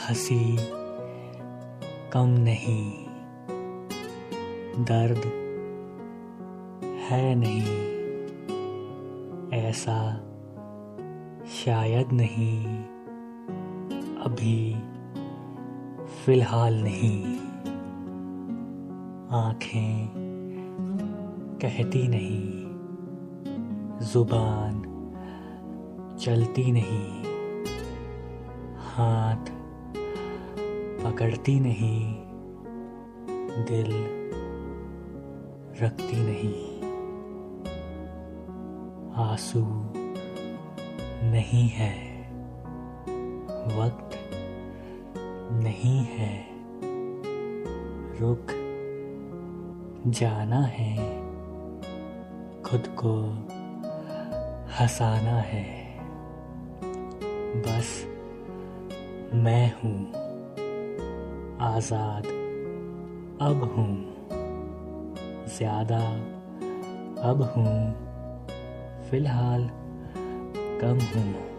हँसी कम नहीं। दर्द है नहीं। ऐसा शायद नहीं। अभी फ़िलहाल नहीं। आँखें कहती नहीं। ज़ुबान चलती नहीं। हाथ पकड़ती नहीं, दिल रखती नहीं, आँसू नहीं है, वक्त नहीं है, रुक जाना है, खुद को हंसाना है, बस मैं हूँ। आज़ाद। अब हूँ। ज़्यादा अब हूँ। फ़िलहाल कम हूँ।